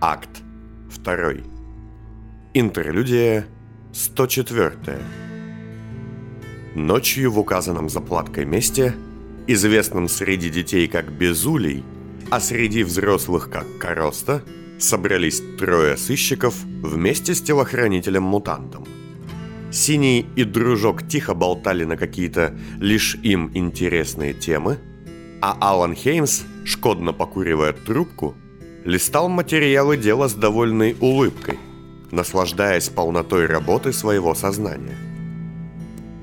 Акт 2. Интерлюдия 104. Ночью в указанном заплаткой месте, известном среди детей как Безулей, а среди взрослых как Короста, собрались трое сыщиков вместе с телохранителем-мутантом. Синий и Дружок тихо болтали на какие-то лишь им интересные темы, а Алан Хеймс, шкодно покуривая трубку, листал материалы дела с довольной улыбкой, наслаждаясь полнотой работы своего сознания.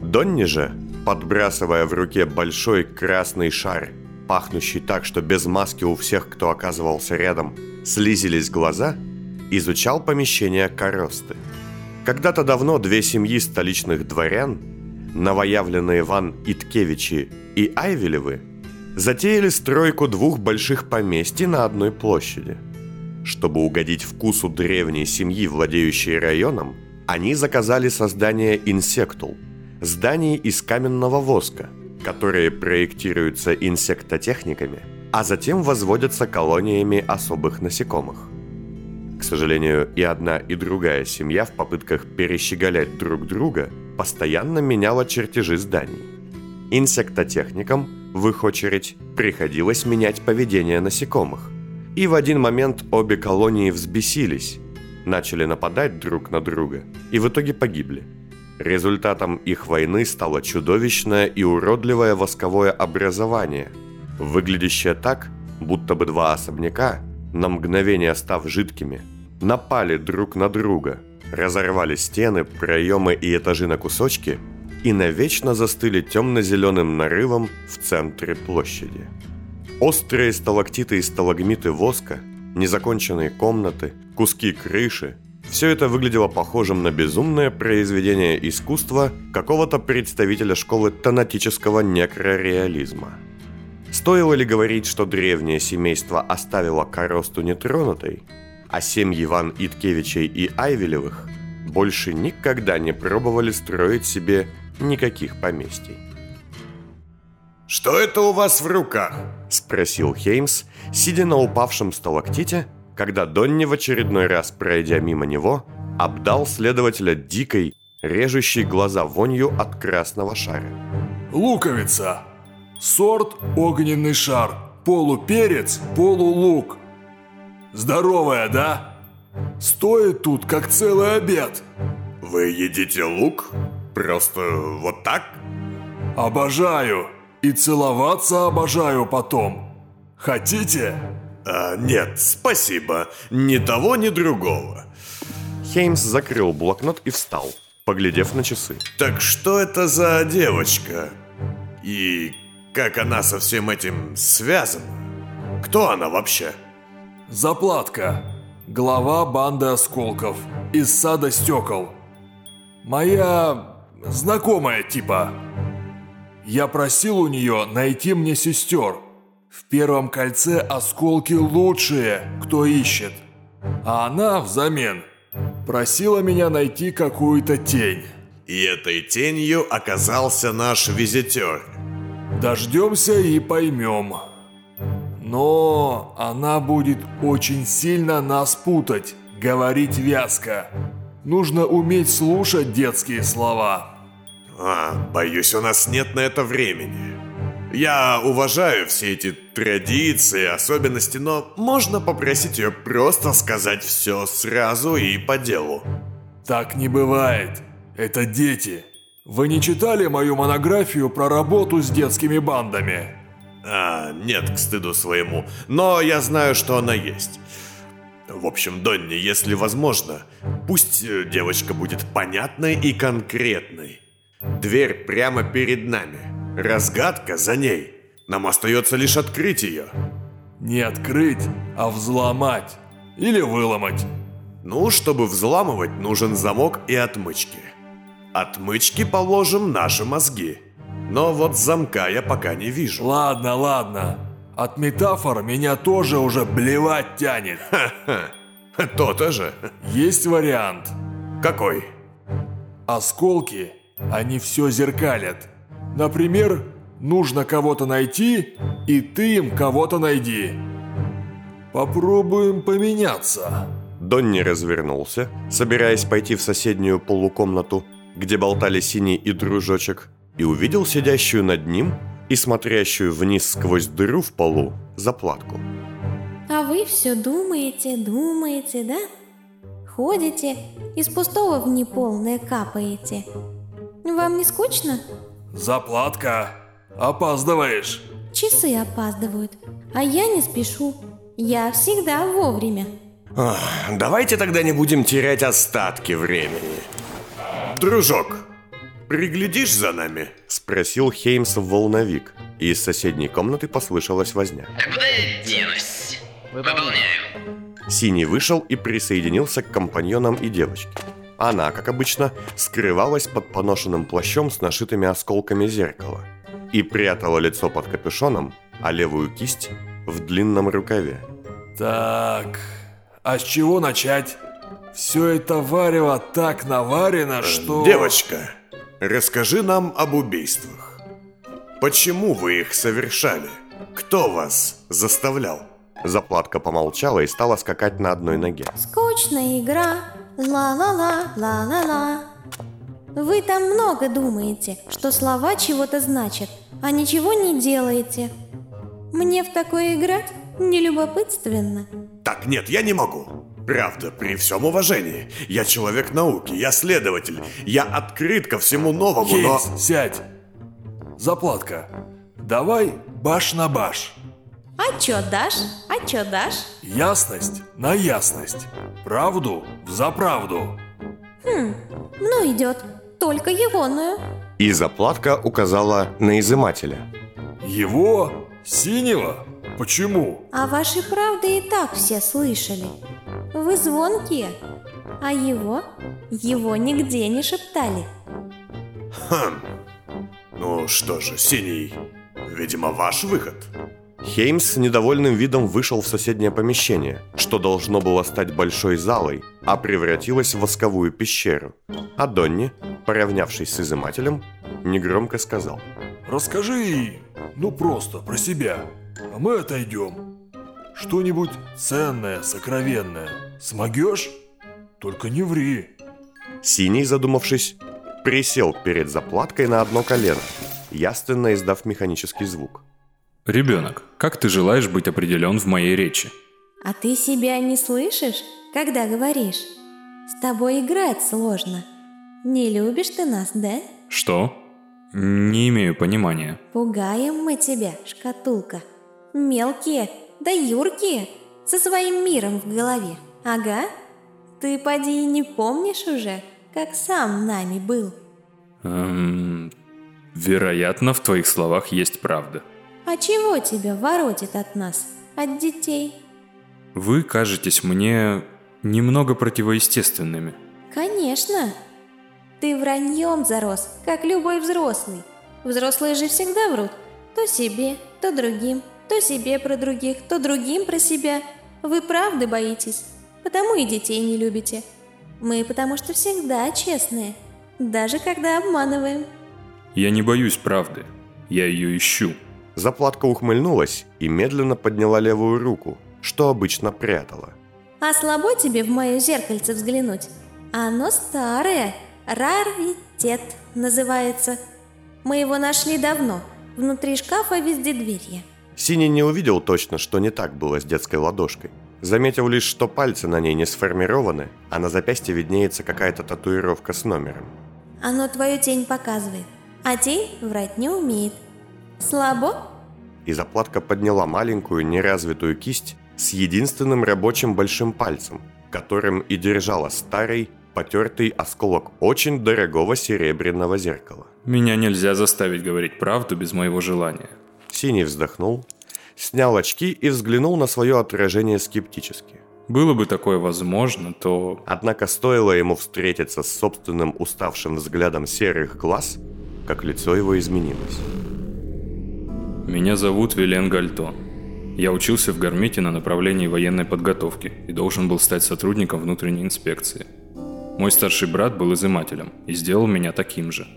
Донни же, подбрасывая в руке большой красный шар, пахнущий так, что без маски у всех, кто оказывался рядом, слизились глаза, изучал помещение коросты. Когда-то давно две семьи столичных дворян, новоявленные Ван Иткевичи и Айвелевы, затеяли стройку двух больших поместий на одной площади. Чтобы угодить вкусу древней семьи, владеющей районом, они заказали создание инсектул – зданий из каменного воска, которые проектируются инсектотехниками, а затем возводятся колониями особых насекомых. К сожалению, и одна, и другая семья в попытках перещеголять друг друга постоянно меняла чертежи зданий. Инсектотехникам – в их очередь, приходилось менять поведение насекомых. И в один момент обе колонии взбесились, начали нападать друг на друга и в итоге погибли. Результатом их войны стало чудовищное и уродливое восковое образование, выглядящее так, будто бы два особняка, на мгновение став жидкими, напали друг на друга, разорвали стены, проемы и этажи на кусочки – и навечно застыли темно-зеленым нарывом в центре площади. Острые сталактиты и сталагмиты воска, незаконченные комнаты, куски крыши – все это выглядело похожим на безумное произведение искусства какого-то представителя школы тонатического некрореализма. Стоило ли говорить, что древнее семейство оставило коросту нетронутой, а семьи Ван Иткевичей и Айвелевых больше никогда не пробовали строить себе никаких поместий. «Что это у вас в руках?» – спросил Хеймс, сидя на упавшем сталактите, когда Донни в очередной раз, пройдя мимо него, обдал следователя дикой, режущей глаза вонью от красного шара. «Луковица! Сорт огненный шар, полуперец, полулук. Здоровая, да? Стоит тут, как целый обед!» «Вы едите лук?» Просто вот так? Обожаю. И целоваться обожаю потом. Хотите? А, нет, спасибо. Ни того, ни другого. Хеймс закрыл блокнот и встал, поглядев на часы. Так что это за девочка? И как она со всем этим связана? Кто она вообще? Заплатка. Глава банды осколков. Из сада стекол. Моя знакомая типа. Я просил у нее найти мне сестер. В первом кольце осколки лучшие, кто ищет. А она взамен просила меня найти какую-то тень. И этой тенью оказался наш визитер. Дождемся и поймем. Но она будет очень сильно нас путать, говорить вязко. Нужно уметь слушать детские слова. А, боюсь, у нас нет на это времени. Я уважаю все эти традиции, особенности, но можно попросить ее просто сказать все сразу и по делу. Так не бывает. Это дети. Вы не читали мою монографию про работу с детскими бандами? А, нет, к стыду своему. Но я знаю, что она есть. В общем, Донни, если возможно, пусть э, девочка будет понятной и конкретной. Дверь прямо перед нами. Разгадка за ней. Нам остается лишь открыть ее. Не открыть, а взломать. Или выломать. Ну, чтобы взламывать, нужен замок и отмычки. Отмычки положим наши мозги. Но вот замка я пока не вижу. Ладно, ладно. От метафор меня тоже уже блевать тянет. Ха-ха. То-то же. Есть вариант. Какой? Осколки они все зеркалят. Например, нужно кого-то найти, и ты им кого-то найди. попробуем поменяться. Донни развернулся, собираясь пойти в соседнюю полукомнату, где болтали синий и дружочек, и увидел сидящую над ним и смотрящую вниз сквозь дыру в полу заплатку. А вы все думаете, думаете, да? Ходите, из пустого в неполное капаете. Вам не скучно? Заплатка, опаздываешь. Часы опаздывают, а я не спешу. Я всегда вовремя. Ах, давайте тогда не будем терять остатки времени. Дружок, приглядишь за нами? Спросил Хеймс в волновик, и из соседней комнаты послышалась возня. А куда я денусь? Выполняю. Синий вышел и присоединился к компаньонам и девочке. Она, как обычно, скрывалась под поношенным плащом с нашитыми осколками зеркала и прятала лицо под капюшоном, а левую кисть в длинном рукаве. Так, а с чего начать? Все это варево так наварено, что... Девочка, расскажи нам об убийствах. Почему вы их совершали? Кто вас заставлял? Заплатка помолчала и стала скакать на одной ноге. Скучная игра, ла-ла-ла, ла-ла-ла. Вы там много думаете, что слова чего-то значат, а ничего не делаете. Мне в такое играть не любопытственно. Так, нет, я не могу. Правда, при всем уважении. Я человек науки, я следователь. Я открыт ко всему новому, но... Хейс, сядь. Заплатка, давай баш на баш. А чё дашь? А чё дашь? Ясность на ясность. Правду за правду. Ну идет, только егоную. И заплатка указала на изымателя. Его? Синего? Почему? А ваши правды и так все слышали. Вы звонкие, а его, его нигде не шептали. Хм. Ну что же, Синий, видимо, ваш выход. Хеймс с недовольным видом вышел в соседнее помещение, что должно было стать большой залой, а превратилось в восковую пещеру. А Донни, поравнявшись с изымателем, негромко сказал. Расскажи, ну просто, про себя. А мы отойдем. Что-нибудь ценное, сокровенное. Смогешь? Только не ври. Синий, задумавшись, присел перед заплаткой на одно колено, яственно издав механический звук. Ребенок, как ты желаешь быть определен в моей речи? А ты себя не слышишь, когда говоришь? С тобой играть сложно. Не любишь ты нас, да? Что? Не имею понимания. Пугаем мы тебя, шкатулка. Мелкие, да юркие, со своим миром в голове. Ага. Ты поди и не помнишь уже, как сам нами был. Эм, вероятно, в твоих словах есть правда. А чего тебя воротит от нас, от детей? Вы кажетесь мне немного противоестественными. Конечно. Ты враньем зарос, как любой взрослый. Взрослые же всегда врут. То себе, то другим, то себе про других, то другим про себя. Вы правды боитесь, потому и детей не любите. Мы потому что всегда честные, даже когда обманываем. Я не боюсь правды. Я ее ищу. Заплатка ухмыльнулась и медленно подняла левую руку, что обычно прятала. А слабо тебе в мое зеркальце взглянуть? Оно старое, раритет называется. Мы его нашли давно, внутри шкафа везде дверья. Синий не увидел точно, что не так было с детской ладошкой. Заметил лишь, что пальцы на ней не сформированы, а на запястье виднеется какая-то татуировка с номером. Оно твою тень показывает, а тень врать не умеет. Слабо? И заплатка подняла маленькую неразвитую кисть с единственным рабочим большим пальцем, которым и держала старый, потертый осколок очень дорогого серебряного зеркала. Меня нельзя заставить говорить правду без моего желания. Синий вздохнул, снял очки и взглянул на свое отражение скептически. Было бы такое возможно, то... Однако стоило ему встретиться с собственным уставшим взглядом серых глаз, как лицо его изменилось. Меня зовут Вилен Гальтон. Я учился в Гармите на направлении военной подготовки и должен был стать сотрудником внутренней инспекции. Мой старший брат был изымателем и сделал меня таким же.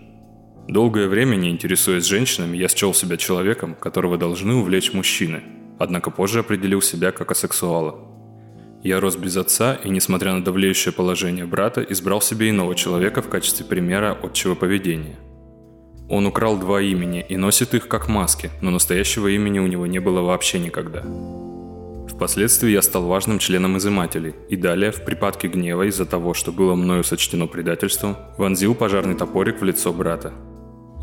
Долгое время, не интересуясь женщинами, я счел себя человеком, которого должны увлечь мужчины. однако позже определил себя как асексуала. Я рос без отца и, несмотря на давлеющее положение брата, избрал себе иного человека в качестве примера отчего поведения. Он украл два имени и носит их как маски, но настоящего имени у него не было вообще никогда. Впоследствии я стал важным членом изымателей, и далее, в припадке гнева из-за того, что было мною сочтено предательством, вонзил пожарный топорик в лицо брата.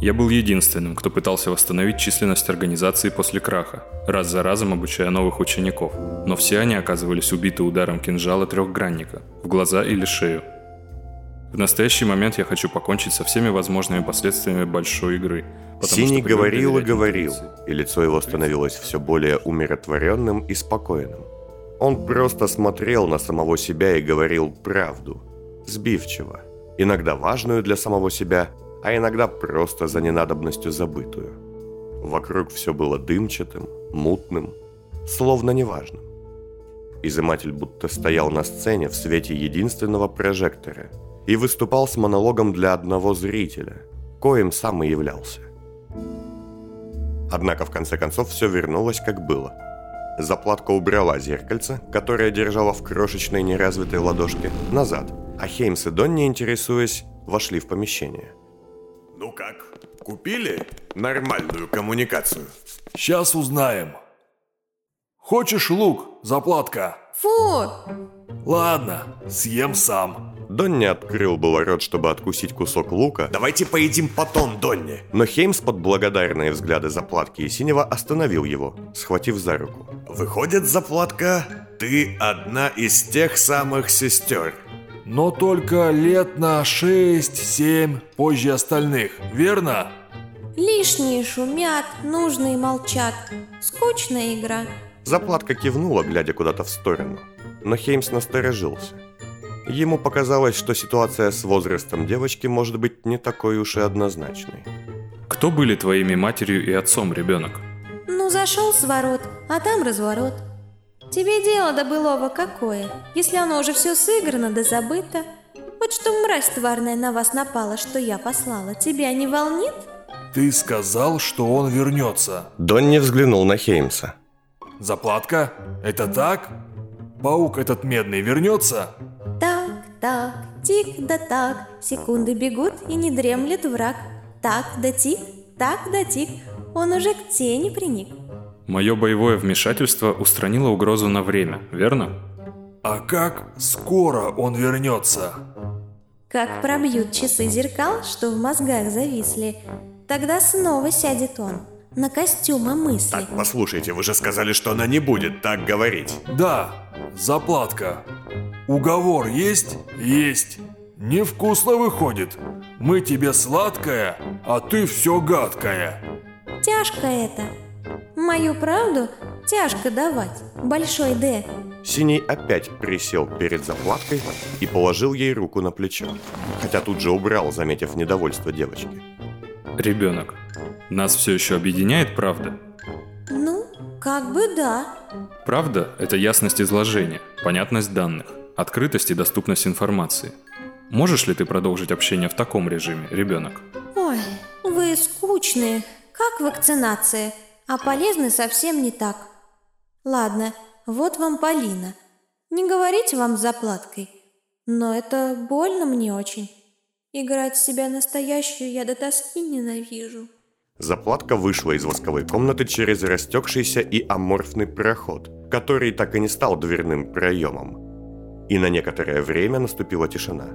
Я был единственным, кто пытался восстановить численность организации после краха, раз за разом обучая новых учеников, но все они оказывались убиты ударом кинжала трехгранника в глаза или шею. В настоящий момент я хочу покончить со всеми возможными последствиями большой игры. Синий говорил и говорил, и лицо его становилось все более умиротворенным и спокойным. Он просто смотрел на самого себя и говорил правду, сбивчиво, иногда важную для самого себя, а иногда просто за ненадобностью забытую. Вокруг все было дымчатым, мутным, словно неважным. Изыматель будто стоял на сцене в свете единственного прожектора и выступал с монологом для одного зрителя, коим сам и являлся. Однако в конце концов все вернулось как было. Заплатка убрала зеркальце, которое держала в крошечной неразвитой ладошке, назад, а Хеймс и Донни, интересуясь, вошли в помещение – ну как, купили нормальную коммуникацию? Сейчас узнаем. Хочешь лук, заплатка? Фу! Ладно, съем сам. Донни открыл было рот, чтобы откусить кусок лука. Давайте поедим потом, Донни. Но Хеймс под благодарные взгляды заплатки и синего остановил его, схватив за руку. Выходит, заплатка, ты одна из тех самых сестер, но только лет на 6-7 позже остальных, верно? Лишние шумят, нужные молчат. Скучная игра. Заплатка кивнула, глядя куда-то в сторону. Но Хеймс насторожился. Ему показалось, что ситуация с возрастом девочки может быть не такой уж и однозначной. Кто были твоими матерью и отцом, ребенок? Ну, зашел с ворот, а там разворот. Тебе дело до былого какое, если оно уже все сыграно да забыто? Вот что мразь тварная на вас напала, что я послала, тебя не волнит? Ты сказал, что он вернется. Донни взглянул на Хеймса. Заплатка? Это так? Паук этот медный вернется? Так, тик да так, секунды бегут и не дремлет враг. Так да тик, так да тик, он уже к тени приник. Мое боевое вмешательство устранило угрозу на время, верно? А как скоро он вернется? Как пробьют часы зеркал, что в мозгах зависли, тогда снова сядет он на костюмы мысли. Так, послушайте, вы же сказали, что она не будет так говорить. Да, заплатка. Уговор есть? Есть. Невкусно выходит. Мы тебе сладкое, а ты все гадкое. Тяжко это. Мою правду тяжко давать, Большой Д. Синий опять присел перед заплаткой и положил ей руку на плечо, хотя тут же убрал, заметив недовольство девочки. Ребенок, нас все еще объединяет правда? Ну, как бы да. Правда – это ясность изложения, понятность данных, открытость и доступность информации. Можешь ли ты продолжить общение в таком режиме, ребенок? Ой, вы скучные. Как вакцинация? а полезны совсем не так. Ладно, вот вам Полина. Не говорите вам с заплаткой, но это больно мне очень. Играть себя настоящую я до тоски ненавижу. Заплатка вышла из восковой комнаты через растекшийся и аморфный проход, который так и не стал дверным проемом. И на некоторое время наступила тишина.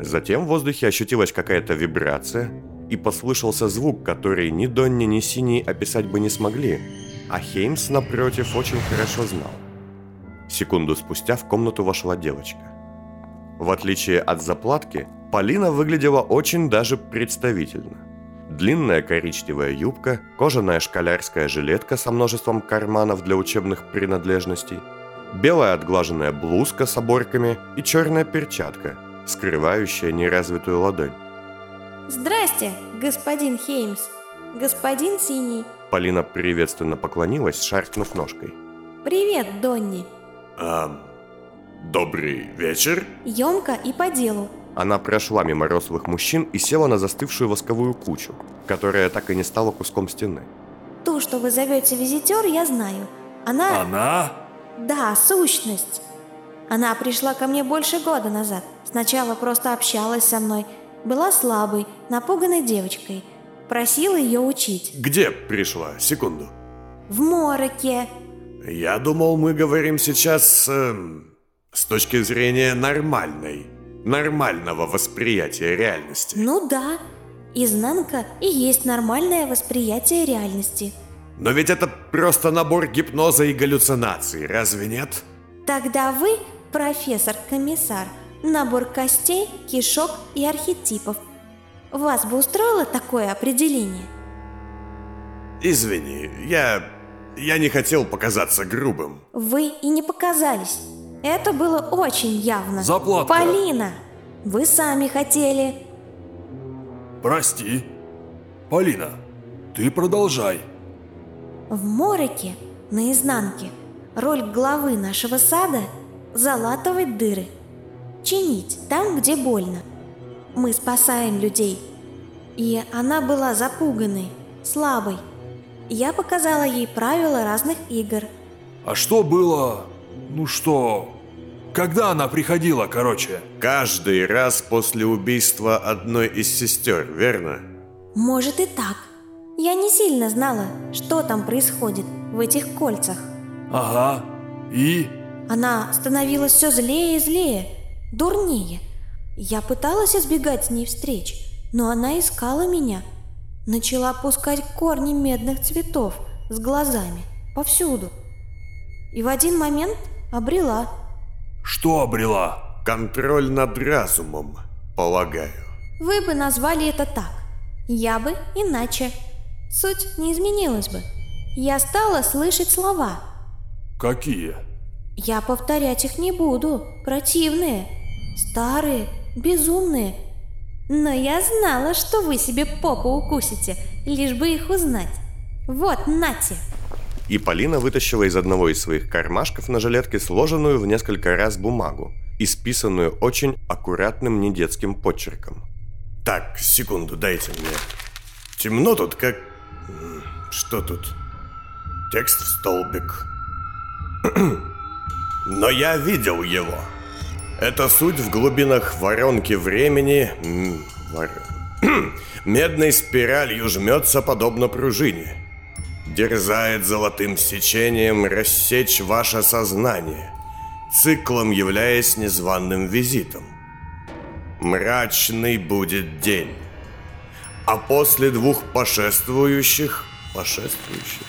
Затем в воздухе ощутилась какая-то вибрация, и послышался звук, который ни Донни, ни Синий описать бы не смогли, а Хеймс, напротив, очень хорошо знал. Секунду спустя в комнату вошла девочка. В отличие от заплатки, Полина выглядела очень даже представительно. Длинная коричневая юбка, кожаная школярская жилетка со множеством карманов для учебных принадлежностей, белая отглаженная блузка с оборками и черная перчатка, скрывающая неразвитую ладонь. Здрасте, господин Хеймс. Господин Синий. Полина приветственно поклонилась, шаркнув ножкой. Привет, Донни. А, добрый вечер. Емко и по делу. Она прошла мимо рослых мужчин и села на застывшую восковую кучу, которая так и не стала куском стены. То, что вы зовете визитер, я знаю. Она... Она? Да, сущность. Она пришла ко мне больше года назад. Сначала просто общалась со мной. Была слабой, напуганной девочкой. Просила ее учить. Где пришла? Секунду. В мороке. Я думал, мы говорим сейчас эм, с точки зрения нормальной, нормального восприятия реальности. Ну да, изнанка и есть нормальное восприятие реальности. Но ведь это просто набор гипноза и галлюцинаций, разве нет? Тогда вы, профессор-комиссар, набор костей, кишок и архетипов. Вас бы устроило такое определение? Извини, я... я не хотел показаться грубым. Вы и не показались. Это было очень явно. Заплатка. Полина, вы сами хотели. Прости. Полина, ты продолжай. В мороке, наизнанке, роль главы нашего сада – залатывать дыры. Чинить там, где больно. Мы спасаем людей. И она была запуганной, слабой. Я показала ей правила разных игр. А что было... Ну что... Когда она приходила, короче? Каждый раз после убийства одной из сестер, верно? Может и так. Я не сильно знала, что там происходит в этих кольцах. Ага. И? Она становилась все злее и злее, дурнее. Я пыталась избегать с ней встреч, но она искала меня. Начала пускать корни медных цветов с глазами повсюду. И в один момент обрела. Что обрела? Контроль над разумом, полагаю. Вы бы назвали это так. Я бы иначе. Суть не изменилась бы. Я стала слышать слова. Какие? Я повторять их не буду. Противные, старые, безумные. Но я знала, что вы себе попу укусите, лишь бы их узнать. Вот, нате. И Полина вытащила из одного из своих кармашков на жилетке сложенную в несколько раз бумагу, исписанную очень аккуратным недетским почерком. Так, секунду, дайте мне. Темно тут, как... Что тут? Текст в столбик. Но я видел его. Это суть в глубинах воронки времени... вор- Медной спиралью жмется подобно пружине. Дерзает золотым сечением рассечь ваше сознание, циклом являясь незваным визитом. Мрачный будет день. А после двух пошествующих... Пошествующих?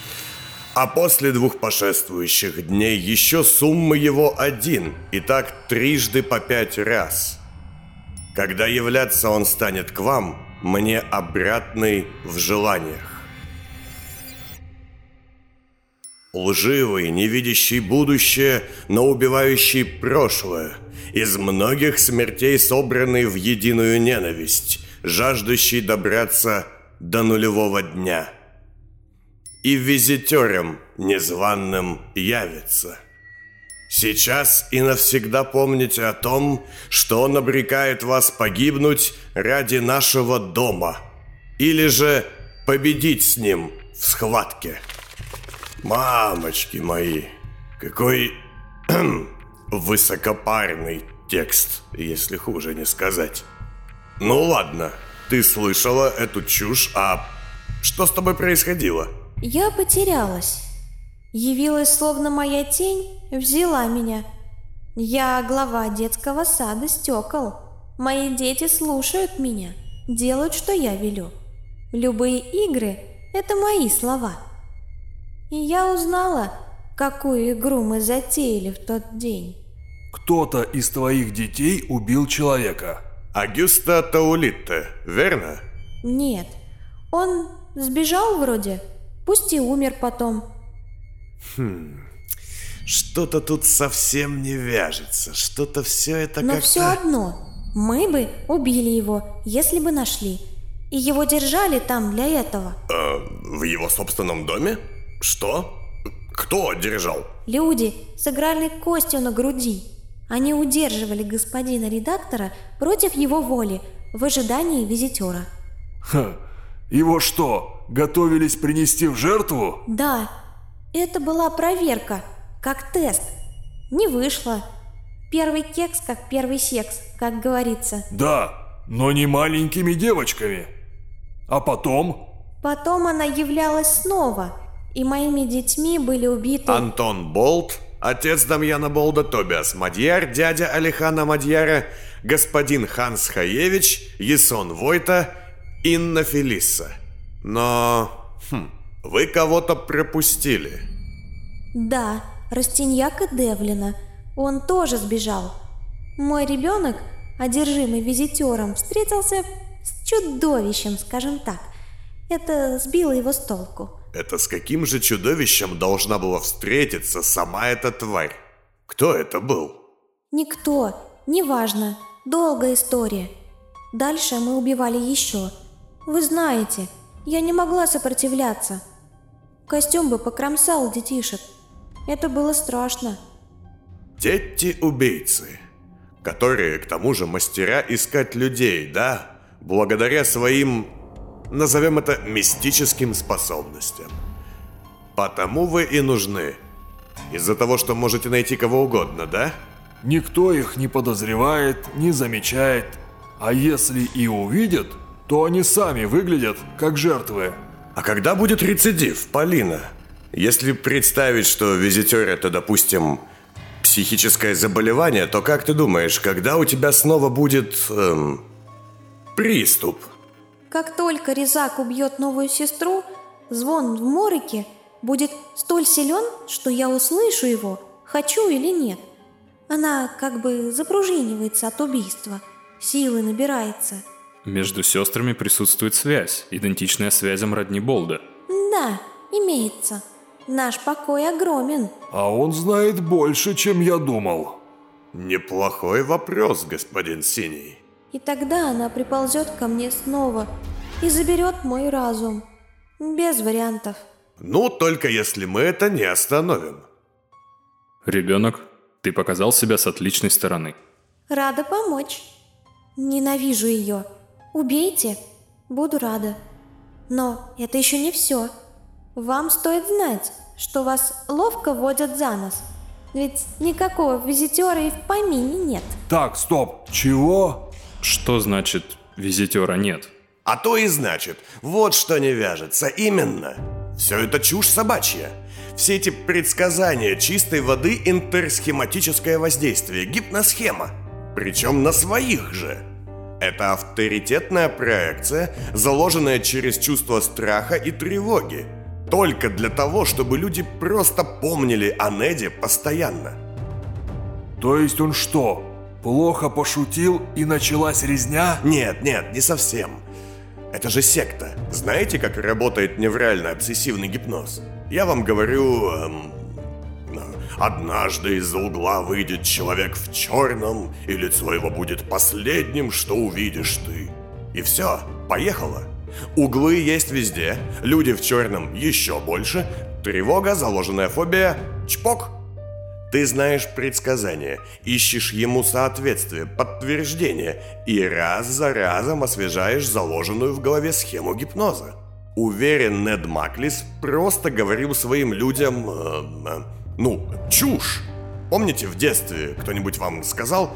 А после двух пошествующих дней еще сумма его один, и так трижды по пять раз. Когда являться он станет к вам, мне обратный в желаниях. Лживый, не видящий будущее, но убивающий прошлое, из многих смертей собранный в единую ненависть, жаждущий добраться до нулевого дня. И визитером незваным явится. Сейчас и навсегда помните о том, что он обрекает вас погибнуть ради нашего дома, или же победить с ним в схватке. Мамочки мои, какой высокопарный текст, если хуже не сказать. Ну ладно, ты слышала эту чушь, а что с тобой происходило? Я потерялась. Явилась словно моя тень, взяла меня. Я глава детского сада стекол. Мои дети слушают меня, делают, что я велю. Любые игры — это мои слова. И я узнала, какую игру мы затеяли в тот день. Кто-то из твоих детей убил человека. Агюста Таулитте, верно? Нет, он сбежал вроде, пусть и умер потом. Что-то тут совсем не вяжется, что-то все это Но как-то... все одно, мы бы убили его, если бы нашли. И его держали там для этого. Э, в его собственном доме? Что? Кто держал? Люди с игральной костью на груди. Они удерживали господина редактора против его воли в ожидании визитера. Ха. Его что, готовились принести в жертву? Да, Это была проверка, как тест. Не вышло. Первый кекс, как первый секс, как говорится. Да, но не маленькими девочками. А потом? Потом она являлась снова, и моими детьми были убиты... Антон Болт, отец Дамьяна Болда, Тобиас Мадьяр, дядя Алихана Мадьяра, господин Ханс Хаевич, Есон Войта, Инна Фелисса. Но... Хм, вы кого-то пропустили. Да, Растиньяка Девлина. Он тоже сбежал. Мой ребенок, одержимый визитером, встретился с чудовищем, скажем так. Это сбило его с толку. Это с каким же чудовищем должна была встретиться сама эта тварь? Кто это был? Никто, неважно. Долгая история. Дальше мы убивали еще. Вы знаете, я не могла сопротивляться. Костюм бы покромсал детишек. Это было страшно. Дети-убийцы, которые, к тому же, мастера искать людей, да? Благодаря своим, назовем это, мистическим способностям. Потому вы и нужны. Из-за того, что можете найти кого угодно, да? Никто их не подозревает, не замечает. А если и увидят, то они сами выглядят как жертвы. А когда будет рецидив, Полина? Если представить, что визитер это, допустим, психическое заболевание, то как ты думаешь, когда у тебя снова будет эм, приступ? Как только Резак убьет новую сестру, звон в мороке будет столь силен, что я услышу его, хочу или нет. Она как бы запружинивается от убийства, силы набирается. Между сестрами присутствует связь, идентичная связям родни Болда. Да, имеется. Наш покой огромен. А он знает больше, чем я думал. Неплохой вопрос, господин Синий. И тогда она приползет ко мне снова и заберет мой разум. Без вариантов. Ну, только если мы это не остановим. Ребенок, ты показал себя с отличной стороны. Рада помочь. Ненавижу ее. Убейте. Буду рада. Но это еще не все. Вам стоит знать, что вас ловко водят за нос. Ведь никакого визитера и в помине нет. Так, стоп. Чего? Что значит визитера нет? А то и значит, вот что не вяжется, именно. Все это чушь собачья. Все эти предсказания чистой воды интерсхематическое воздействие, гипносхема. Причем на своих же. Это авторитетная проекция, заложенная через чувство страха и тревоги. Только для того, чтобы люди просто помнили о Неде постоянно. То есть он что, плохо пошутил и началась резня? Нет, нет, не совсем. Это же секта. Знаете, как работает неврально-обсессивный гипноз? Я вам говорю... Эм, однажды из-за угла выйдет человек в черном, и лицо его будет последним, что увидишь ты. И все, поехало. Углы есть везде, люди в черном еще больше, тревога, заложенная фобия, чпок. Ты знаешь предсказание, ищешь ему соответствие, подтверждение и раз за разом освежаешь заложенную в голове схему гипноза. Уверен, Нед Маклис просто говорил своим людям, э, э, ну, чушь. Помните, в детстве кто-нибудь вам сказал,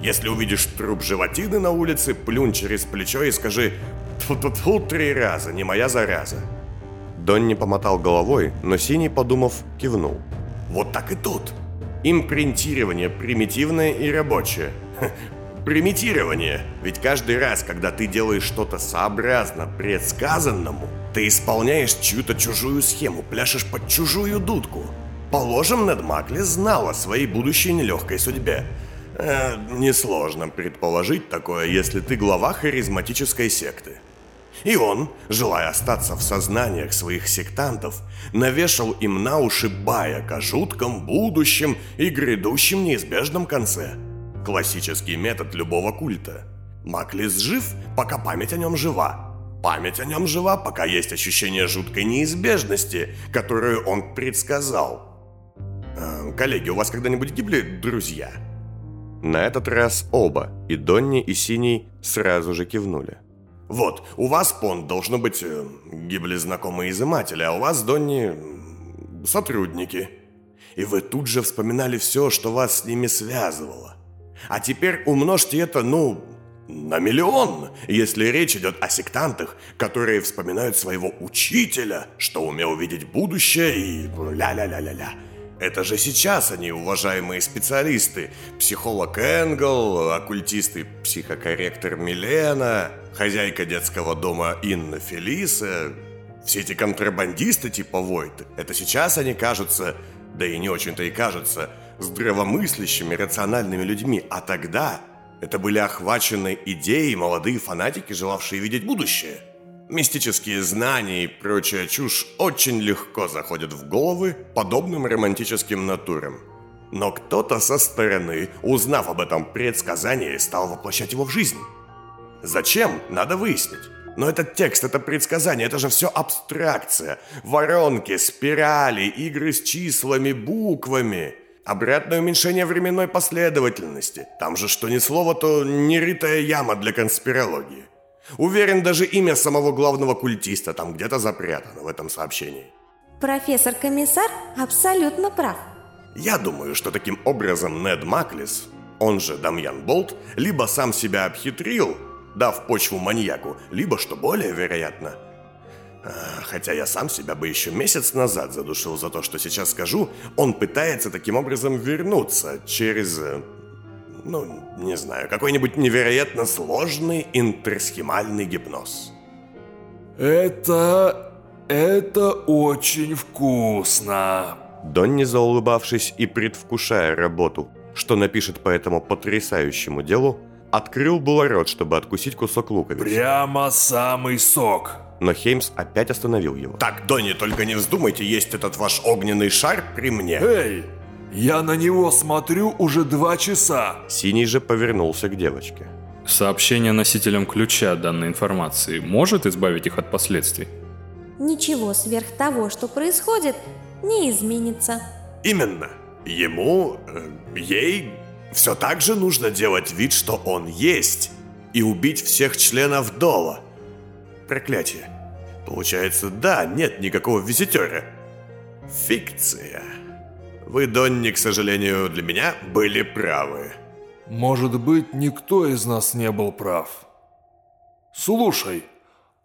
если увидишь труп животины на улице, плюнь через плечо и скажи Тьфу-тьфу, три раза, не моя зараза. Донни помотал головой, но Синий, подумав, кивнул. Вот так и тут. Импринтирование примитивное и рабочее. Примитирование. Ведь каждый раз, когда ты делаешь что-то сообразно предсказанному, ты исполняешь чью-то чужую схему, пляшешь под чужую дудку. Положим, Нед Макли знал о своей будущей нелегкой судьбе. Э, несложно предположить такое, если ты глава харизматической секты. И он, желая остаться в сознаниях своих сектантов, навешал им на уши баек о жутком будущем и грядущем неизбежном конце. Классический метод любого культа. Маклис жив, пока память о нем жива. Память о нем жива, пока есть ощущение жуткой неизбежности, которую он предсказал. Э, коллеги, у вас когда-нибудь гибли друзья? На этот раз оба, и Донни, и Синий, сразу же кивнули. Вот, у вас, Пон, должно быть, э, гибли знакомые изыматели, а у вас, Донни, сотрудники. И вы тут же вспоминали все, что вас с ними связывало. А теперь умножьте это, ну, на миллион, если речь идет о сектантах, которые вспоминают своего учителя, что умел видеть будущее и ля-ля-ля-ля-ля. Это же сейчас они, уважаемые специалисты. Психолог Энгл, оккультисты, психокорректор Милена, хозяйка детского дома Инна Фелиса. Все эти контрабандисты типа Войт, это сейчас они кажутся, да и не очень-то и кажутся, здравомыслящими, рациональными людьми. А тогда это были охвачены идеей молодые фанатики, желавшие видеть будущее. Мистические знания и прочая чушь очень легко заходят в головы подобным романтическим натурам. Но кто-то со стороны, узнав об этом предсказании, стал воплощать его в жизнь. Зачем? Надо выяснить. Но этот текст, это предсказание, это же все абстракция. Воронки, спирали, игры с числами, буквами. Обратное уменьшение временной последовательности. Там же что ни слово, то неритая яма для конспирологии. Уверен, даже имя самого главного культиста там где-то запрятано в этом сообщении. Профессор-комиссар абсолютно прав. Я думаю, что таким образом Нед Маклис, он же Дамьян Болт, либо сам себя обхитрил, дав почву маньяку, либо, что более вероятно, а, Хотя я сам себя бы еще месяц назад задушил за то, что сейчас скажу, он пытается таким образом вернуться через, э, ну, не знаю, какой-нибудь невероятно сложный интерсхемальный гипноз. Это... это очень вкусно. Донни, заулыбавшись и предвкушая работу, что напишет по этому потрясающему делу, открыл было рот, чтобы откусить кусок луковицы. Прямо самый сок. Но Хеймс опять остановил его. Так, Донни, только не вздумайте есть этот ваш огненный шар при мне. Эй, я на него смотрю уже два часа. Синий же повернулся к девочке. Сообщение носителям ключа данной информации может избавить их от последствий? Ничего сверх того, что происходит, не изменится. Именно. Ему, э, ей, все так же нужно делать вид, что он есть, и убить всех членов Дола. Проклятие. Получается, да, нет никакого визитера. Фикция. Вы, Донни, к сожалению, для меня были правы. Может быть, никто из нас не был прав. Слушай,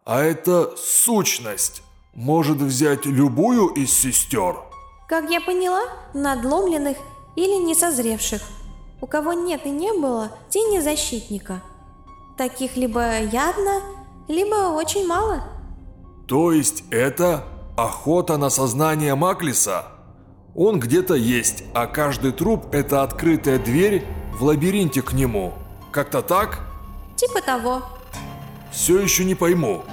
а эта сущность может взять любую из сестер? Как я поняла, надломленных или несозревших. У кого нет и не было тени защитника. Таких либо явно, либо очень мало. То есть это охота на сознание Маклиса? Он где-то есть, а каждый труп – это открытая дверь в лабиринте к нему. Как-то так? Типа того. Все еще не пойму,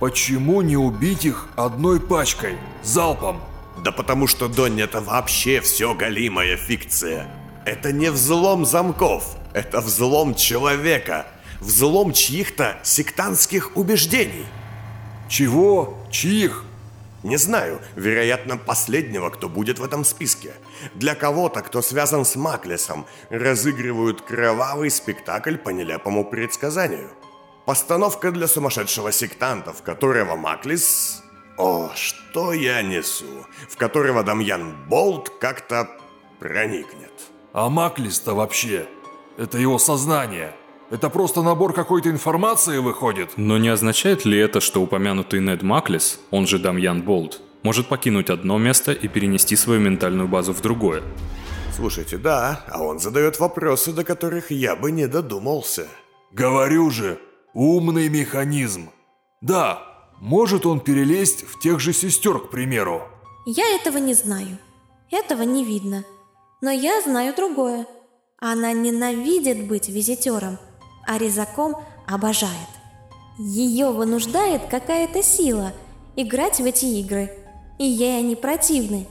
почему не убить их одной пачкой, залпом? Да потому что, Донни, это вообще все галимая фикция. Это не взлом замков, это взлом человека, взлом чьих-то сектантских убеждений. Чего? Чьих? Не знаю, вероятно, последнего, кто будет в этом списке. Для кого-то, кто связан с Маклесом, разыгрывают кровавый спектакль по нелепому предсказанию. Постановка для сумасшедшего сектанта, в которого Маклис... О, что я несу? В которого Дамьян Болт как-то проникнет. А Маклис-то вообще? Это его сознание. Это просто набор какой-то информации выходит. Но не означает ли это, что упомянутый Нед Маклис, он же Дамьян Болт, может покинуть одно место и перенести свою ментальную базу в другое? Слушайте, да, а он задает вопросы, до которых я бы не додумался. Говорю же, умный механизм. Да, может он перелезть в тех же сестер, к примеру. Я этого не знаю. Этого не видно. Но я знаю другое. Она ненавидит быть визитером, а резаком обожает. Ее вынуждает какая-то сила играть в эти игры, и ей они противны.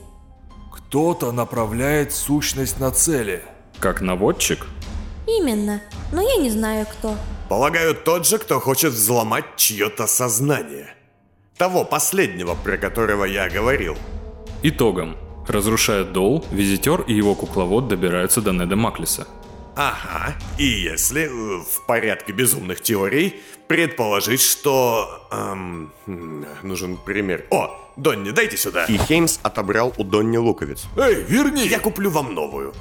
Кто-то направляет сущность на цели. Как наводчик? Именно, но я не знаю кто. Полагаю, тот же, кто хочет взломать чье-то сознание. Того последнего, про которого я говорил. Итогом. Разрушая Дол, визитер и его кукловод добираются до Неда Маклиса. Ага, и если э, в порядке безумных теорий предположить, что... Эм, нужен пример. О, Донни, дайте сюда. И Хеймс отобрал у Донни луковицу. Эй, верни! Я куплю вам новую.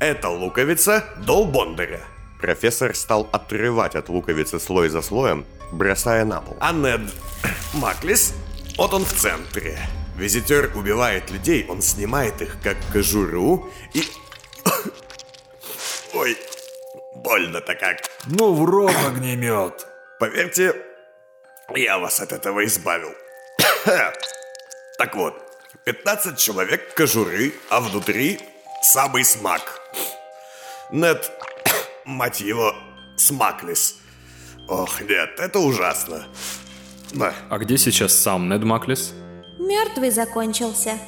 Это луковица Дол Бондаря. Профессор стал отрывать от луковицы слой за слоем, бросая на пол. А Нед Маклис, вот он в центре. Визитер убивает людей, он снимает их как кожуру и... Ой, больно-то как. Ну в рот огнемет. Поверьте, я вас от этого избавил. Так вот, 15 человек кожуры, а внутри самый смак. Нет, мать его, смаклис. Ох, нет, это ужасно. Да. А где сейчас сам Нед Маклис? Мертвый закончился.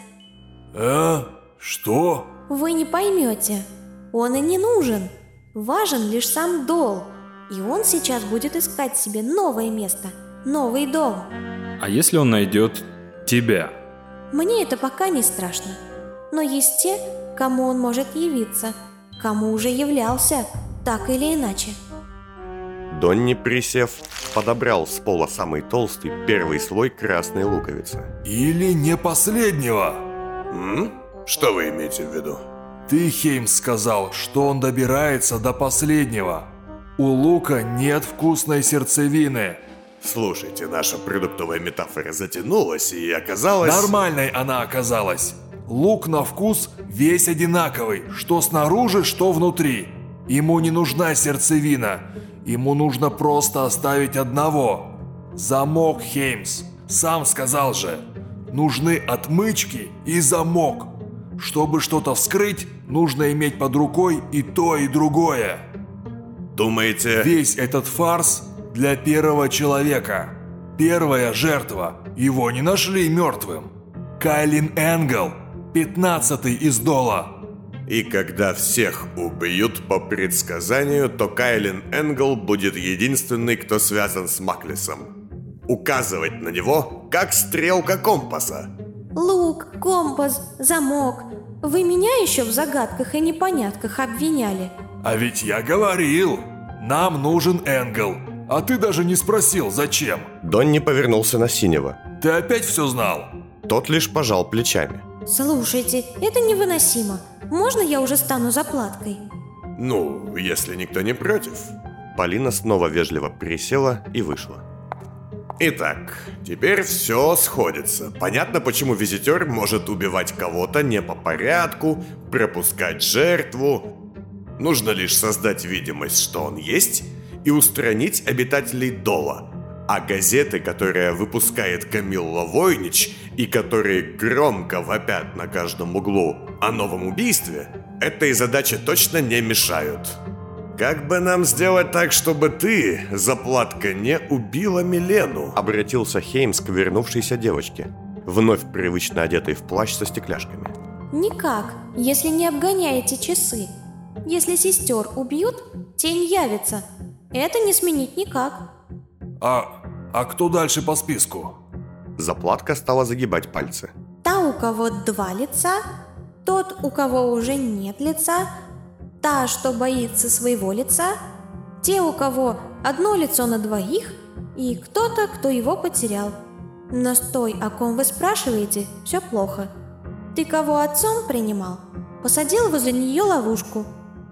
А? Что? Вы не поймете. Он и не нужен. Важен лишь сам Дол. И он сейчас будет искать себе новое место, новый дом. А если он найдет тебя? Мне это пока не страшно. Но есть те, кому он может явиться, кому уже являлся, так или иначе. Донни, присев, подобрал с пола самый толстый первый слой красной луковицы. Или не последнего? М? Что вы имеете в виду? Ты, Хеймс, сказал, что он добирается до последнего. У лука нет вкусной сердцевины. Слушайте, наша продуктовая метафора затянулась и оказалась... Нормальной она оказалась. Лук на вкус весь одинаковый, что снаружи, что внутри. Ему не нужна сердцевина. Ему нужно просто оставить одного. Замок, Хеймс. Сам сказал же. Нужны отмычки и замок. Чтобы что-то вскрыть, нужно иметь под рукой и то, и другое. Думаете... Весь этот фарс для первого человека. Первая жертва. Его не нашли мертвым. Кайлин Энгел, пятнадцатый из Дола. И когда всех убьют по предсказанию, то Кайлин Энгл будет единственный, кто связан с Маклисом. Указывать на него, как стрелка компаса. Лук, компас, замок. Вы меня еще в загадках и непонятках обвиняли. А ведь я говорил, нам нужен Энгел. А ты даже не спросил, зачем. Донни повернулся на Синего. Ты опять все знал? Тот лишь пожал плечами. Слушайте, это невыносимо. Можно я уже стану заплаткой? Ну, если никто не против. Полина снова вежливо присела и вышла. Итак, теперь все сходится. Понятно, почему визитер может убивать кого-то не по порядку, пропускать жертву. Нужно лишь создать видимость, что он есть, и устранить обитателей Дола. А газеты, которые выпускает Камилла Войнич и которые громко вопят на каждом углу о новом убийстве, этой задаче точно не мешают. Как бы нам сделать так, чтобы ты, заплатка, не убила Милену? Обратился Хеймс к вернувшейся девочке, вновь привычно одетой в плащ со стекляшками. Никак, если не обгоняете часы. Если сестер убьют, тень явится. Это не сменить никак. А, а кто дальше по списку? Заплатка стала загибать пальцы. Та, у кого два лица, тот, у кого уже нет лица, та, что боится своего лица, те, у кого одно лицо на двоих, и кто-то, кто его потерял. Но с той, о ком вы спрашиваете, все плохо. Ты кого отцом принимал? Посадил возле нее ловушку.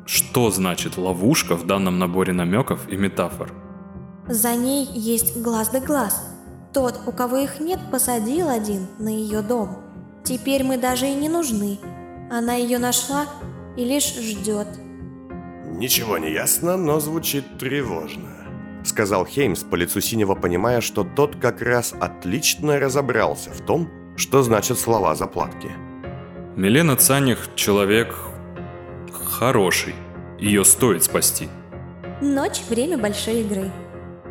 Что значит ловушка в данном наборе намеков и метафор? За ней есть глаз да глаз. Тот, у кого их нет, посадил один на ее дом. Теперь мы даже и не нужны. Она ее нашла и лишь ждет. Ничего не ясно, но звучит тревожно. Сказал Хеймс по лицу Синего, понимая, что тот как раз отлично разобрался в том, что значат слова заплатки. Милена Цаних человек хороший. Ее стоит спасти. Ночь – время большой игры.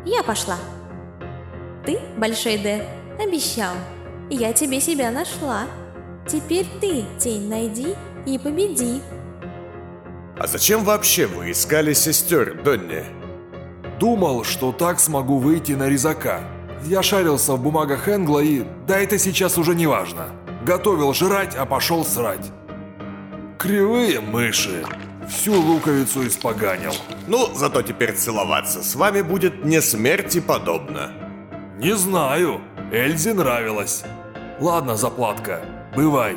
Я пошла. Ты, Большой Д, обещал. Я тебе себя нашла. Теперь ты тень найди и победи. А зачем вообще вы искали сестер, Донни? Думал, что так смогу выйти на резака. Я шарился в бумагах Энгла и... Да это сейчас уже не важно. Готовил жрать, а пошел срать. Кривые мыши. всю луковицу испоганил. Ну, зато теперь целоваться с вами будет не смерти подобно. Не знаю, Эльзе нравилось. Ладно, заплатка, бывай.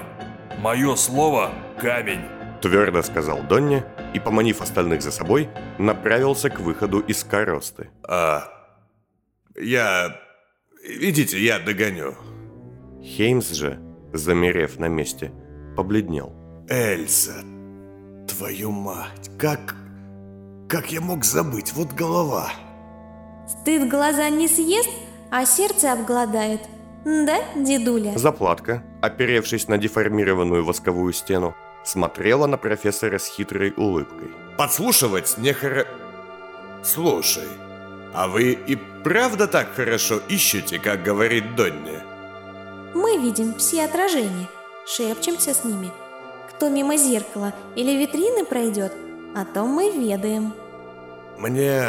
Мое слово – камень. Твердо сказал Донни и, поманив остальных за собой, направился к выходу из коросты. А, я... Идите, я догоню. Хеймс же, замерев на месте, побледнел. Эльза, твою мать, как... Как я мог забыть? Вот голова. Стыд глаза не съест, а сердце обгладает. Да, дедуля? Заплатка, оперевшись на деформированную восковую стену, смотрела на профессора с хитрой улыбкой. Подслушивать не хоро... Слушай, а вы и правда так хорошо ищете, как говорит Донни? Мы видим все отражения, шепчемся с ними. Кто мимо зеркала или витрины пройдет, о том мы ведаем. Мне...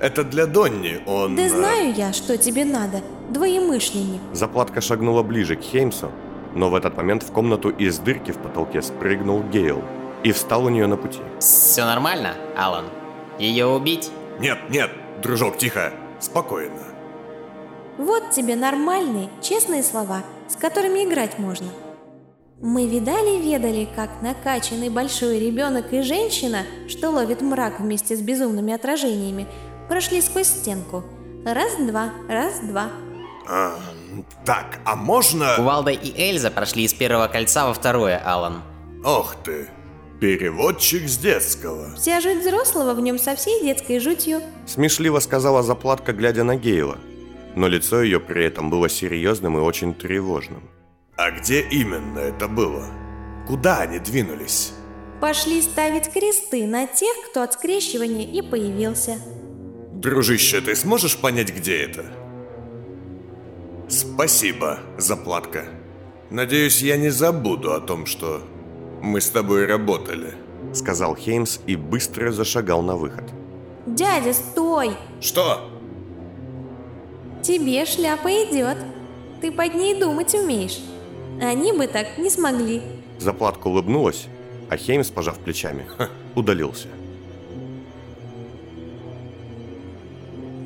Это для Донни, он... Да э, знаю я, что тебе надо, двоемышленник. Заплатка шагнула ближе к Хеймсу, но в этот момент в комнату из дырки в потолке спрыгнул Гейл и встал у нее на пути. Все нормально, Алан? Ее убить? Нет, нет, дружок, тихо, спокойно. Вот тебе нормальные, честные слова, с которыми играть можно. Мы видали-ведали, как накачанный большой ребенок и женщина, что ловит мрак вместе с безумными отражениями, прошли сквозь стенку. Раз-два, раз-два. А, так, а можно... Кувалда и Эльза прошли из первого кольца во второе, Алан. Ох ты, переводчик с детского. Вся жуть взрослого в нем со всей детской жутью. Смешливо сказала заплатка, глядя на Гейла, но лицо ее при этом было серьезным и очень тревожным. А где именно это было? Куда они двинулись? Пошли ставить кресты на тех, кто от скрещивания и появился. Дружище, ты сможешь понять, где это? Спасибо, заплатка. Надеюсь, я не забуду о том, что мы с тобой работали. Сказал Хеймс и быстро зашагал на выход. Дядя, стой! Что? Тебе шляпа идет. Ты под ней думать умеешь. Они бы так не смогли. Заплатка улыбнулась, а Хеймс, пожав плечами, удалился.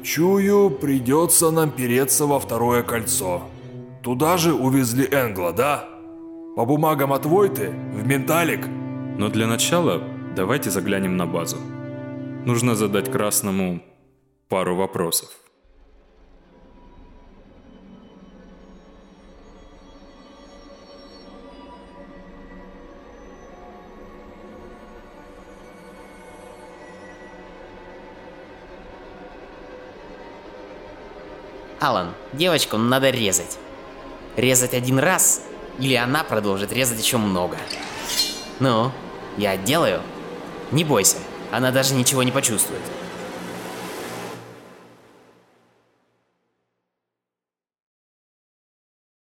Чую, придется нам переться во второе кольцо. Туда же увезли Энгла, да? По бумагам от Войты в Менталик. Но для начала давайте заглянем на базу. Нужно задать Красному пару вопросов. Алан, девочку надо резать. Резать один раз, или она продолжит резать еще много. Ну, я делаю. Не бойся, она даже ничего не почувствует.